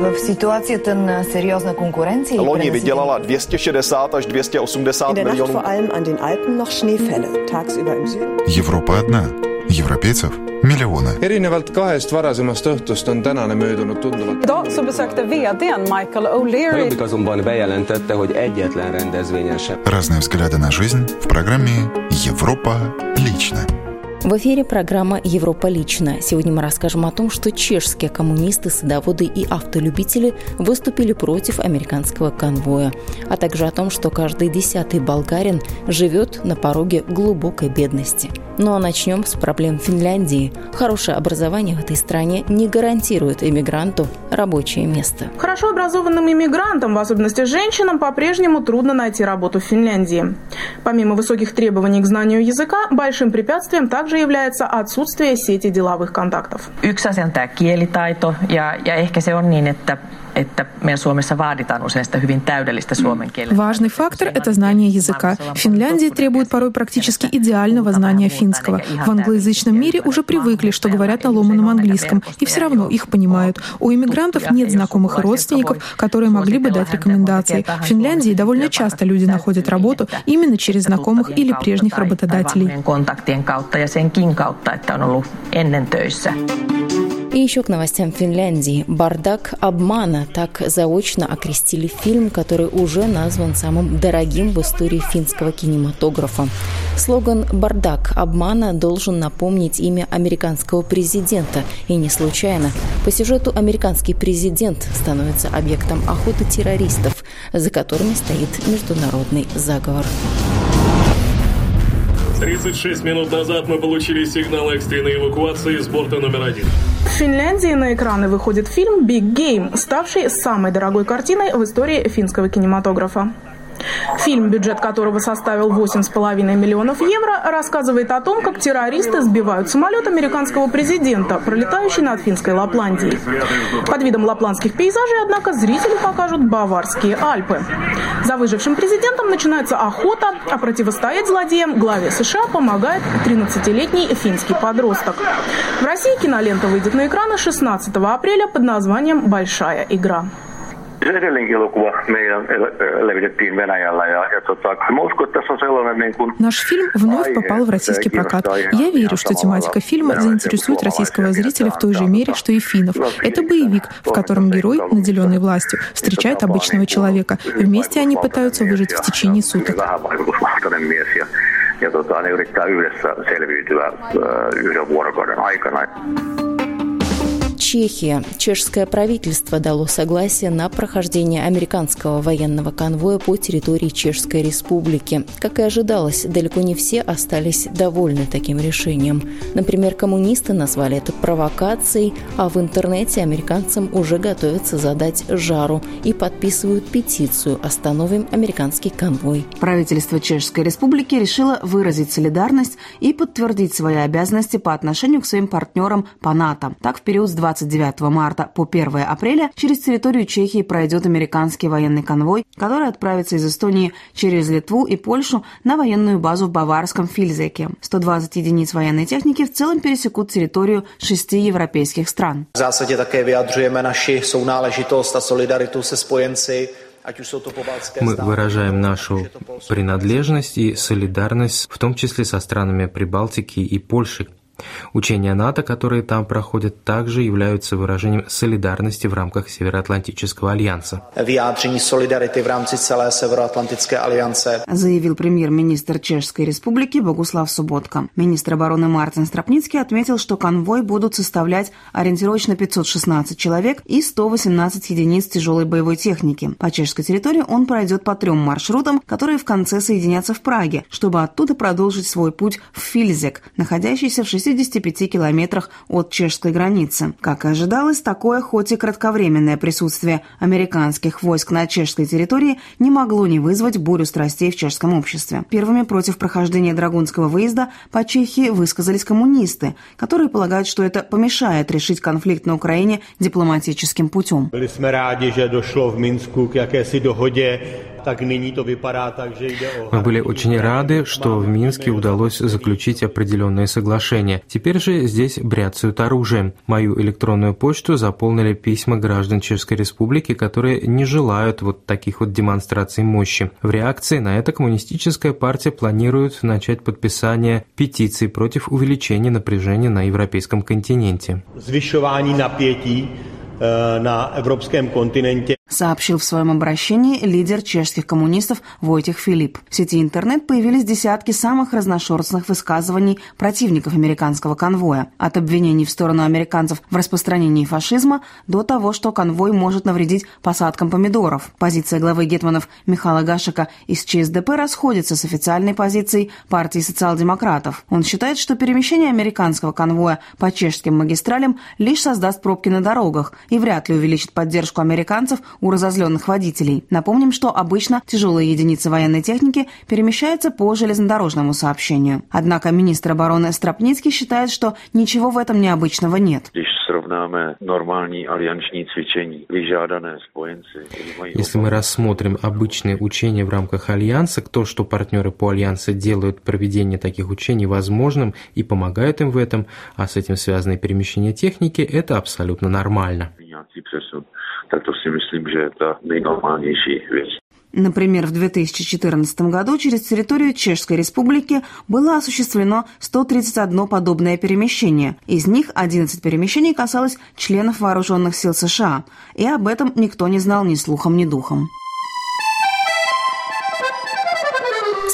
В ситуации ten серьезной конкуренции Loni vydělala 260 až 280 In der Nacht milionů. vor allem an den Alpen noch Schneefälle. Tagsüber im Süden. Европа одна. Европейцев миллионы. erinevalt kahest varasemast õhtust on tänane möödunud tunduvalt Idag så besökte vdn Michael O'Leary Jobbik azonban bejelentette, hogy egyetlen rendezvényen sem Разные взгляды на жизнь в программе «Европа лично». В эфире программа «Европа лично». Сегодня мы расскажем о том, что чешские коммунисты, садоводы и автолюбители выступили против американского конвоя, а также о том, что каждый десятый болгарин живет на пороге глубокой бедности. Ну а начнем с проблем Финляндии. Хорошее образование в этой стране не гарантирует иммигранту рабочее место. Хорошо образованным иммигрантам, в особенности женщинам, по-прежнему трудно найти работу в Финляндии. Помимо высоких требований к знанию языка, большим препятствием также является отсутствие сети деловых контактов. Yksi asia on tämä kielitaito ja, ja ehkä se on niin, että, että meidän Suomessa vaaditaan usein sitä hyvin täydellistä suomen kieltä. Важный фактор – это знание языка. В Финляндии требуют порой практически идеального знания финского. В англоязычном мире уже привыкли, что говорят на ломаном английском, и все равно их понимают. У иммигрантов нет знакомых и родственников, которые могли бы дать рекомендации. В Финляндии довольно часто люди находят работу именно через знакомых или прежних работодателей. kontaktien kautta ja senkin kautta, että on ollut ennen töissä. И еще к новостям Финляндии. «Бардак обмана» – так заочно окрестили фильм, который уже назван самым дорогим в истории финского кинематографа. Слоган «Бардак обмана» должен напомнить имя американского президента. И не случайно. По сюжету американский президент становится объектом охоты террористов, за которыми стоит международный заговор. 36 минут назад мы получили сигнал экстренной эвакуации с борта номер один. В Финляндии на экраны выходит фильм «Big Game», ставший самой дорогой картиной в истории финского кинематографа. Фильм, бюджет которого составил 8,5 миллионов евро, рассказывает о том, как террористы сбивают самолет американского президента, пролетающий над финской Лапландией. Под видом лапландских пейзажей, однако, зрителю покажут Баварские Альпы. За выжившим президентом начинается охота, а противостоять злодеям главе США помогает 13-летний финский подросток. В России кинолента выйдет на экраны 16 апреля под названием «Большая игра». Se edellinkin elokuva meidän levitettiin Venäjällä ja, ja tota, mä uskon, että tässä on sellainen niin kuin Наш фильм вновь попал в российский прокат. Я верю, что тематика фильма заинтересует российского зрителя в той же мере, что и финнов. Это боевик, в котором герой, наделенный властью, встречает обычного человека. Вместе они пытаются выжить в течение суток. ja, tota, ne yrittää yhdessä selviytyä äh, yhden vuorokauden aikana. Чехия. Чешское правительство дало согласие на прохождение американского военного конвоя по территории Чешской Республики. Как и ожидалось, далеко не все остались довольны таким решением. Например, коммунисты назвали это провокацией, а в интернете американцам уже готовятся задать жару и подписывают петицию «Остановим американский конвой». Правительство Чешской Республики решило выразить солидарность и подтвердить свои обязанности по отношению к своим партнерам по НАТО. Так, в период с 29 марта по 1 апреля через территорию Чехии пройдет американский военный конвой, который отправится из Эстонии через Литву и Польшу на военную базу в баварском Фильзеке. 120 единиц военной техники в целом пересекут территорию шести европейских стран. V zásadě také vyjadřujeme naši sounáležitost a solidaritu se spojenci, Мы выражаем нашу принадлежность и солидарность, в том числе со странами Прибалтики и Польши. Учения НАТО, которые там проходят, также являются выражением солидарности в рамках Североатлантического альянса. Заявил премьер-министр Чешской Республики Богуслав Субботка. Министр обороны Мартин Стропницкий отметил, что конвой будут составлять ориентировочно 516 человек и 118 единиц тяжелой боевой техники. По чешской территории он пройдет по трем маршрутам, которые в конце соединятся в Праге, чтобы оттуда продолжить свой путь в Фильзек, находящийся в 65 километрах от чешской границы. Как и ожидалось, такое хоть и кратковременное присутствие американских войск на чешской территории не могло не вызвать бурю страстей в чешском обществе. Первыми против прохождения драгунского выезда по Чехии высказались коммунисты, которые полагают, что это помешает решить конфликт на Украине дипломатическим путем. Byli jsme rádi, že došlo v Minsku k jakési dohodě Мы были очень рады, что в Минске удалось заключить определенные соглашения. Теперь же здесь бряцают оружием. Мою электронную почту заполнили письма граждан Чешской Республики, которые не желают вот таких вот демонстраций мощи. В реакции на это коммунистическая партия планирует начать подписание петиций против увеличения напряжения на европейском континенте. Э, на европейском континенте. Сообщил в своем обращении лидер чешских коммунистов Войтих Филипп. В сети интернет появились десятки самых разношерстных высказываний противников американского конвоя. От обвинений в сторону американцев в распространении фашизма до того, что конвой может навредить посадкам помидоров. Позиция главы Гетманов Михаила Гашика из ЧСДП расходится с официальной позицией партии социал-демократов. Он считает, что перемещение американского конвоя по чешским магистралям лишь создаст пробки на дорогах и вряд ли увеличит поддержку американцев у разозленных водителей. Напомним, что обычно тяжелые единицы военной техники перемещаются по железнодорожному сообщению. Однако министр обороны Стропницкий считает, что ничего в этом необычного нет. Если мы рассмотрим обычные учения в рамках Альянса, то, что партнеры по Альянсу делают проведение таких учений возможным и помогают им в этом, а с этим связанные перемещения техники, это абсолютно нормально. Так то si myslím, že je to věc. Например, в 2014 году через территорию Чешской Республики было осуществлено 131 подобное перемещение. Из них 11 перемещений касалось членов вооруженных сил США, и об этом никто не знал ни слухом, ни духом.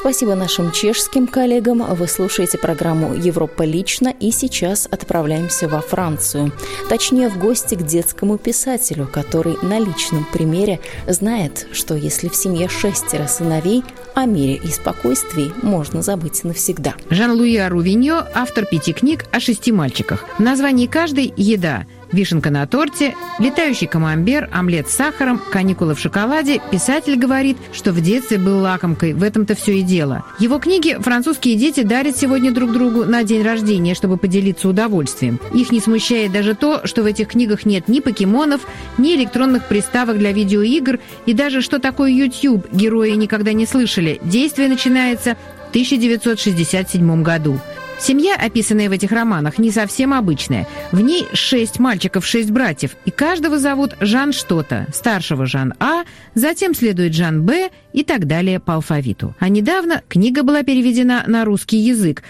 Спасибо нашим чешским коллегам. Вы слушаете программу «Европа лично» и сейчас отправляемся во Францию. Точнее, в гости к детскому писателю, который на личном примере знает, что если в семье шестеро сыновей, о мире и спокойствии можно забыть навсегда. Жан-Луи Арувиньо – автор пяти книг о шести мальчиках. В названии каждой – еда – Вишенка на торте, летающий камамбер, омлет с сахаром, каникулы в шоколаде. Писатель говорит, что в детстве был лакомкой. В этом-то все и дело. Его книги французские дети дарят сегодня друг другу на день рождения, чтобы поделиться удовольствием. Их не смущает даже то, что в этих книгах нет ни покемонов, ни электронных приставок для видеоигр, и даже что такое YouTube герои никогда не слышали. Действие начинается в 1967 году. Семья, описанная в этих романах, не совсем обычная. В ней шесть мальчиков, шесть братьев, и каждого зовут Жан что-то. Старшего Жан А, затем следует Жан Б и так далее по алфавиту. А недавно книга была переведена на русский язык.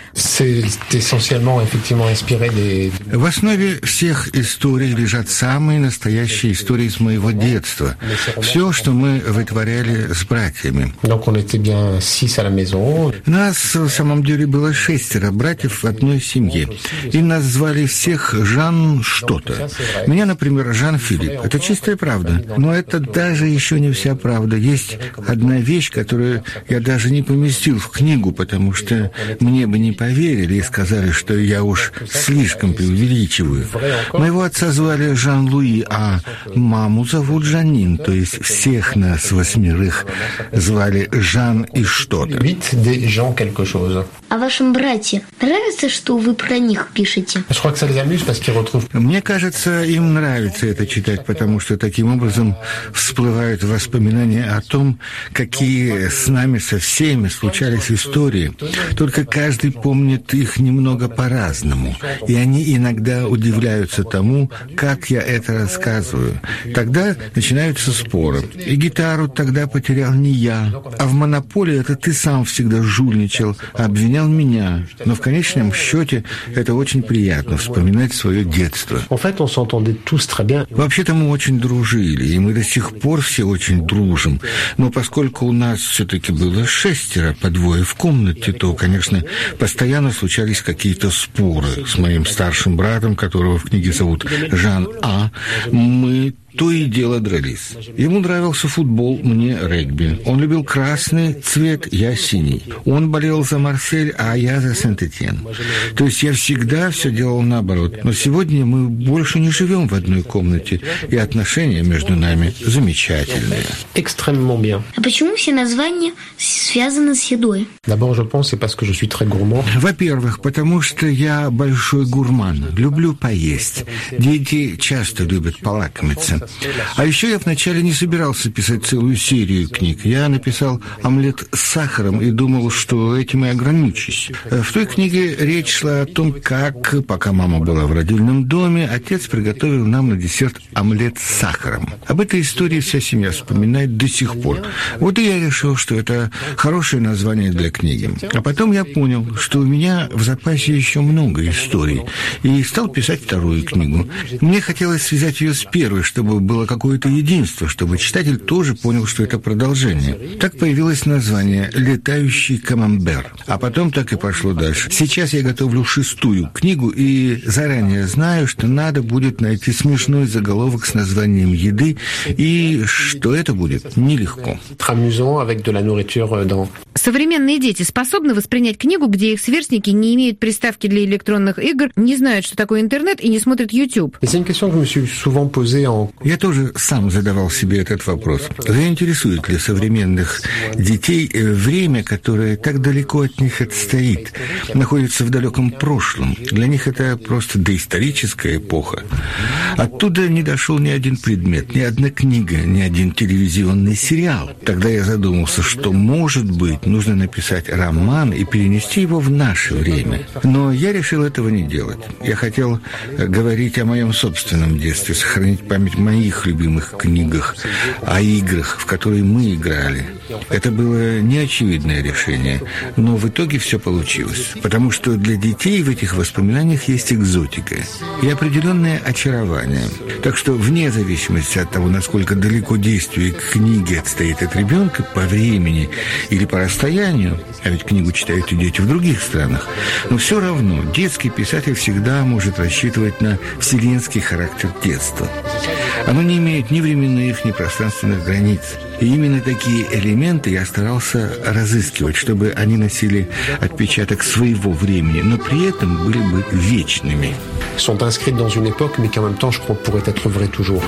В основе всех историй лежат самые настоящие истории из моего детства. Все, что мы вытворяли с братьями. Нас, в самом деле, было шестеро братьев в одной семье. И нас звали всех Жан что-то. Меня, например, Жан Филипп. Это чистая правда. Но это даже еще не вся правда. Есть одна одна вещь, которую я даже не поместил в книгу, потому что мне бы не поверили и сказали, что я уж слишком преувеличиваю. Моего отца звали Жан-Луи, а маму зовут Жанин, то есть всех нас восьмерых звали Жан и что-то. А вашим братьям нравится, что вы про них пишете? Мне кажется, им нравится это читать, потому что таким образом всплывают воспоминания о том, какие с нами со всеми случались истории. Только каждый помнит их немного по-разному. И они иногда удивляются тому, как я это рассказываю. Тогда начинаются споры. И гитару тогда потерял не я, а в монополии это ты сам всегда жульничал, обвинял обвинял меня. Но в конечном счете это очень приятно вспоминать свое детство. Вообще-то мы очень дружили, и мы до сих пор все очень дружим. Но поскольку у нас все-таки было шестеро, по двое в комнате, то, конечно, постоянно случались какие-то споры с моим старшим братом, которого в книге зовут Жан А. Мы то и дело дрались. Ему нравился футбол, мне регби. Он любил красный цвет, я синий. Он болел за Марсель, а я за Сент-Этьен. То есть я всегда все делал наоборот. Но сегодня мы больше не живем в одной комнате, и отношения между нами замечательные. А почему все названия связаны с едой? Во-первых, потому что я большой гурман, люблю поесть. Дети часто любят полакомиться. А еще я вначале не собирался писать целую серию книг. Я написал «Омлет с сахаром» и думал, что этим и ограничусь. В той книге речь шла о том, как, пока мама была в родильном доме, отец приготовил нам на десерт омлет с сахаром. Об этой истории вся семья вспоминает до сих пор. Вот и я решил, что это хорошее название для книги. А потом я понял, что у меня в запасе еще много историй, и стал писать вторую книгу. Мне хотелось связать ее с первой, чтобы было какое-то единство, чтобы читатель тоже понял, что это продолжение. Так появилось название «Летающий камамбер». А потом так и пошло дальше. Сейчас я готовлю шестую книгу и заранее знаю, что надо будет найти смешной заголовок с названием еды, и что это будет нелегко. Современные дети способны воспринять книгу, где их сверстники не имеют приставки для электронных игр, не знают, что такое интернет и не смотрят YouTube. Я тоже сам задавал себе этот вопрос. Заинтересует ли современных детей э, время, которое так далеко от них отстоит, находится в далеком прошлом? Для них это просто доисторическая эпоха. Оттуда не дошел ни один предмет, ни одна книга, ни один телевизионный сериал. Тогда я задумался, что, может быть, нужно написать роман и перенести его в наше время. Но я решил этого не делать. Я хотел э, говорить о моем собственном детстве, сохранить память о моих любимых книгах, о играх, в которые мы играли. Это было неочевидное решение, но в итоге все получилось, потому что для детей в этих воспоминаниях есть экзотика и определенное очарование. Так что вне зависимости от того, насколько далеко действие книги отстоит от ребенка по времени или по расстоянию, а ведь книгу читают и дети в других странах, но все равно детский писатель всегда может рассчитывать на вселенский характер детства. Оно не имеет ни временных, ни пространственных границ. И именно такие элементы я старался разыскивать, чтобы они носили отпечаток своего времени, но при этом были бы вечными. Sont inscrites dans une époque, mais qui en même temps, je crois, pourraient être vraies toujours.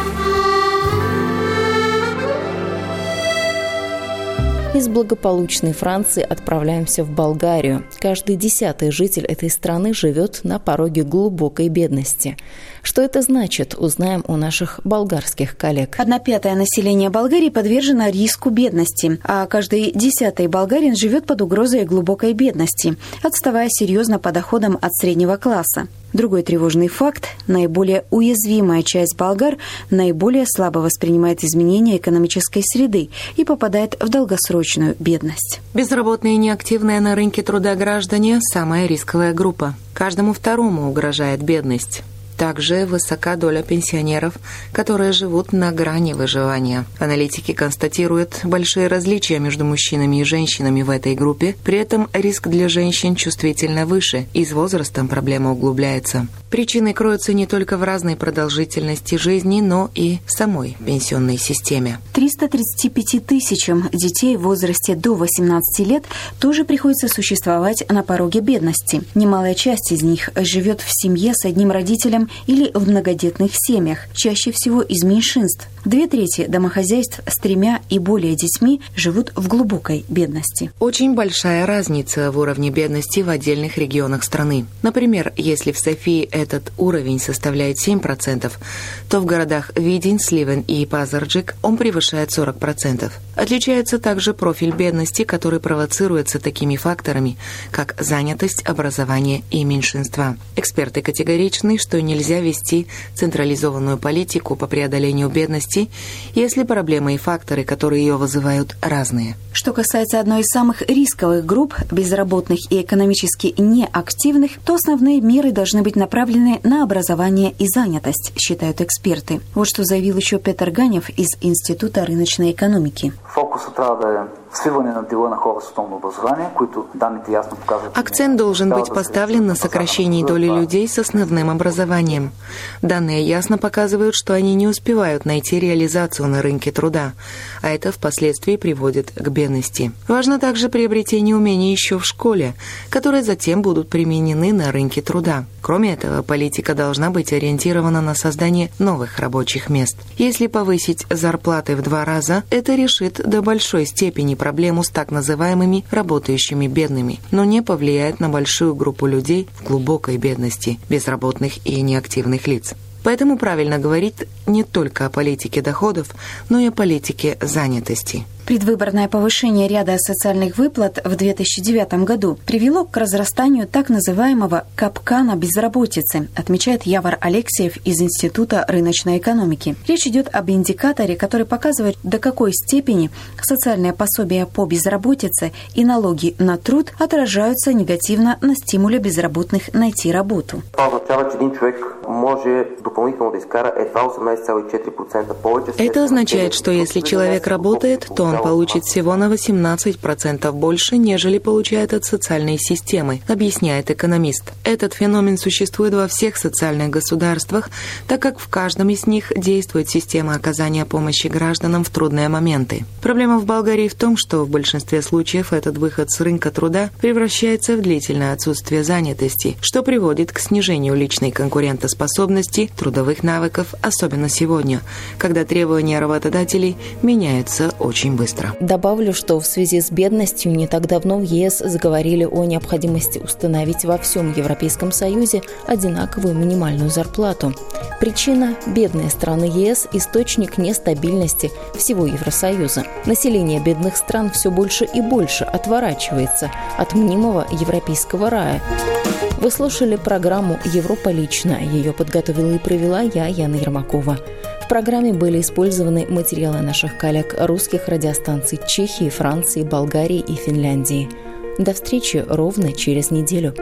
Из благополучной Франции отправляемся в Болгарию. Каждый десятый житель этой страны живет на пороге глубокой бедности. Что это значит, узнаем у наших болгарских коллег. Одна пятая населения Болгарии подвержена риску бедности, а каждый десятый болгарин живет под угрозой глубокой бедности, отставая серьезно по доходам от среднего класса. Другой тревожный факт – наиболее уязвимая часть болгар наиболее слабо воспринимает изменения экономической среды и попадает в долгосрочную бедность. Безработные и неактивные на рынке труда граждане – самая рисковая группа. Каждому второму угрожает бедность. Также высока доля пенсионеров, которые живут на грани выживания. Аналитики констатируют большие различия между мужчинами и женщинами в этой группе, при этом риск для женщин чувствительно выше, и с возрастом проблема углубляется. Причины кроются не только в разной продолжительности жизни, но и в самой пенсионной системе. 335 тысячам детей в возрасте до 18 лет тоже приходится существовать на пороге бедности. Немалая часть из них живет в семье с одним родителем или в многодетных семьях, чаще всего из меньшинств. Две трети домохозяйств с тремя и более детьми живут в глубокой бедности. Очень большая разница в уровне бедности в отдельных регионах страны. Например, если в Софии этот уровень составляет 7%, то в городах Видень, Сливен и Пазарджик он превышает 40%. Отличается также профиль бедности, который провоцируется такими факторами, как занятость, образование и меньшинства. Эксперты категоричны, что нельзя вести централизованную политику по преодолению бедности, если проблемы и факторы, которые ее вызывают, разные. Что касается одной из самых рисковых групп, безработных и экономически неактивных, то основные меры должны быть направлены на образование и занятость, считают эксперты. Вот что заявил еще Петр Ганев из Института рыночной экономики. Фокусът трябва да е свиване на дела на хора с основно образование, които данните ясно показват. Акцент должен быть поставлен на сокращении доли людей с основным образованием. Данные ясно показывают, что они не успевают найти реализацию на рынке труда, а это впоследствии приводит к бедности. Важно также приобретение умений еще в школе, которые затем будут применены на рынке труда. Кроме этого, политика должна быть ориентирована на создание новых рабочих мест. Если повысить зарплаты в два раза, это решит до большой степени проблему с так называемыми работающими бедными, но не повлияет на большую группу людей в глубокой бедности, безработных и неактивных лиц. Поэтому правильно говорить не только о политике доходов, но и о политике занятости. Предвыборное повышение ряда социальных выплат в 2009 году привело к разрастанию так называемого «капкана безработицы», отмечает Явор Алексеев из Института рыночной экономики. Речь идет об индикаторе, который показывает, до какой степени социальные пособия по безработице и налоги на труд отражаются негативно на стимуле безработных найти работу. Это означает, что если человек работает, то он получит всего на 18% больше, нежели получает от социальной системы, объясняет экономист. Этот феномен существует во всех социальных государствах, так как в каждом из них действует система оказания помощи гражданам в трудные моменты. Проблема в Болгарии в том, что в большинстве случаев этот выход с рынка труда превращается в длительное отсутствие занятости, что приводит к снижению личной конкурентоспособности, трудовых навыков, особенно сегодня, когда требования работодателей меняются очень быстро быстро. Добавлю, что в связи с бедностью не так давно в ЕС заговорили о необходимости установить во всем Европейском Союзе одинаковую минимальную зарплату. Причина – бедные страны ЕС – источник нестабильности всего Евросоюза. Население бедных стран все больше и больше отворачивается от мнимого европейского рая. Вы слушали программу «Европа лично». Ее подготовила и провела я, Яна Ермакова. В программе были использованы материалы наших коллег русских радиостанций Чехии, Франции, Болгарии и Финляндии. До встречи ровно через неделю.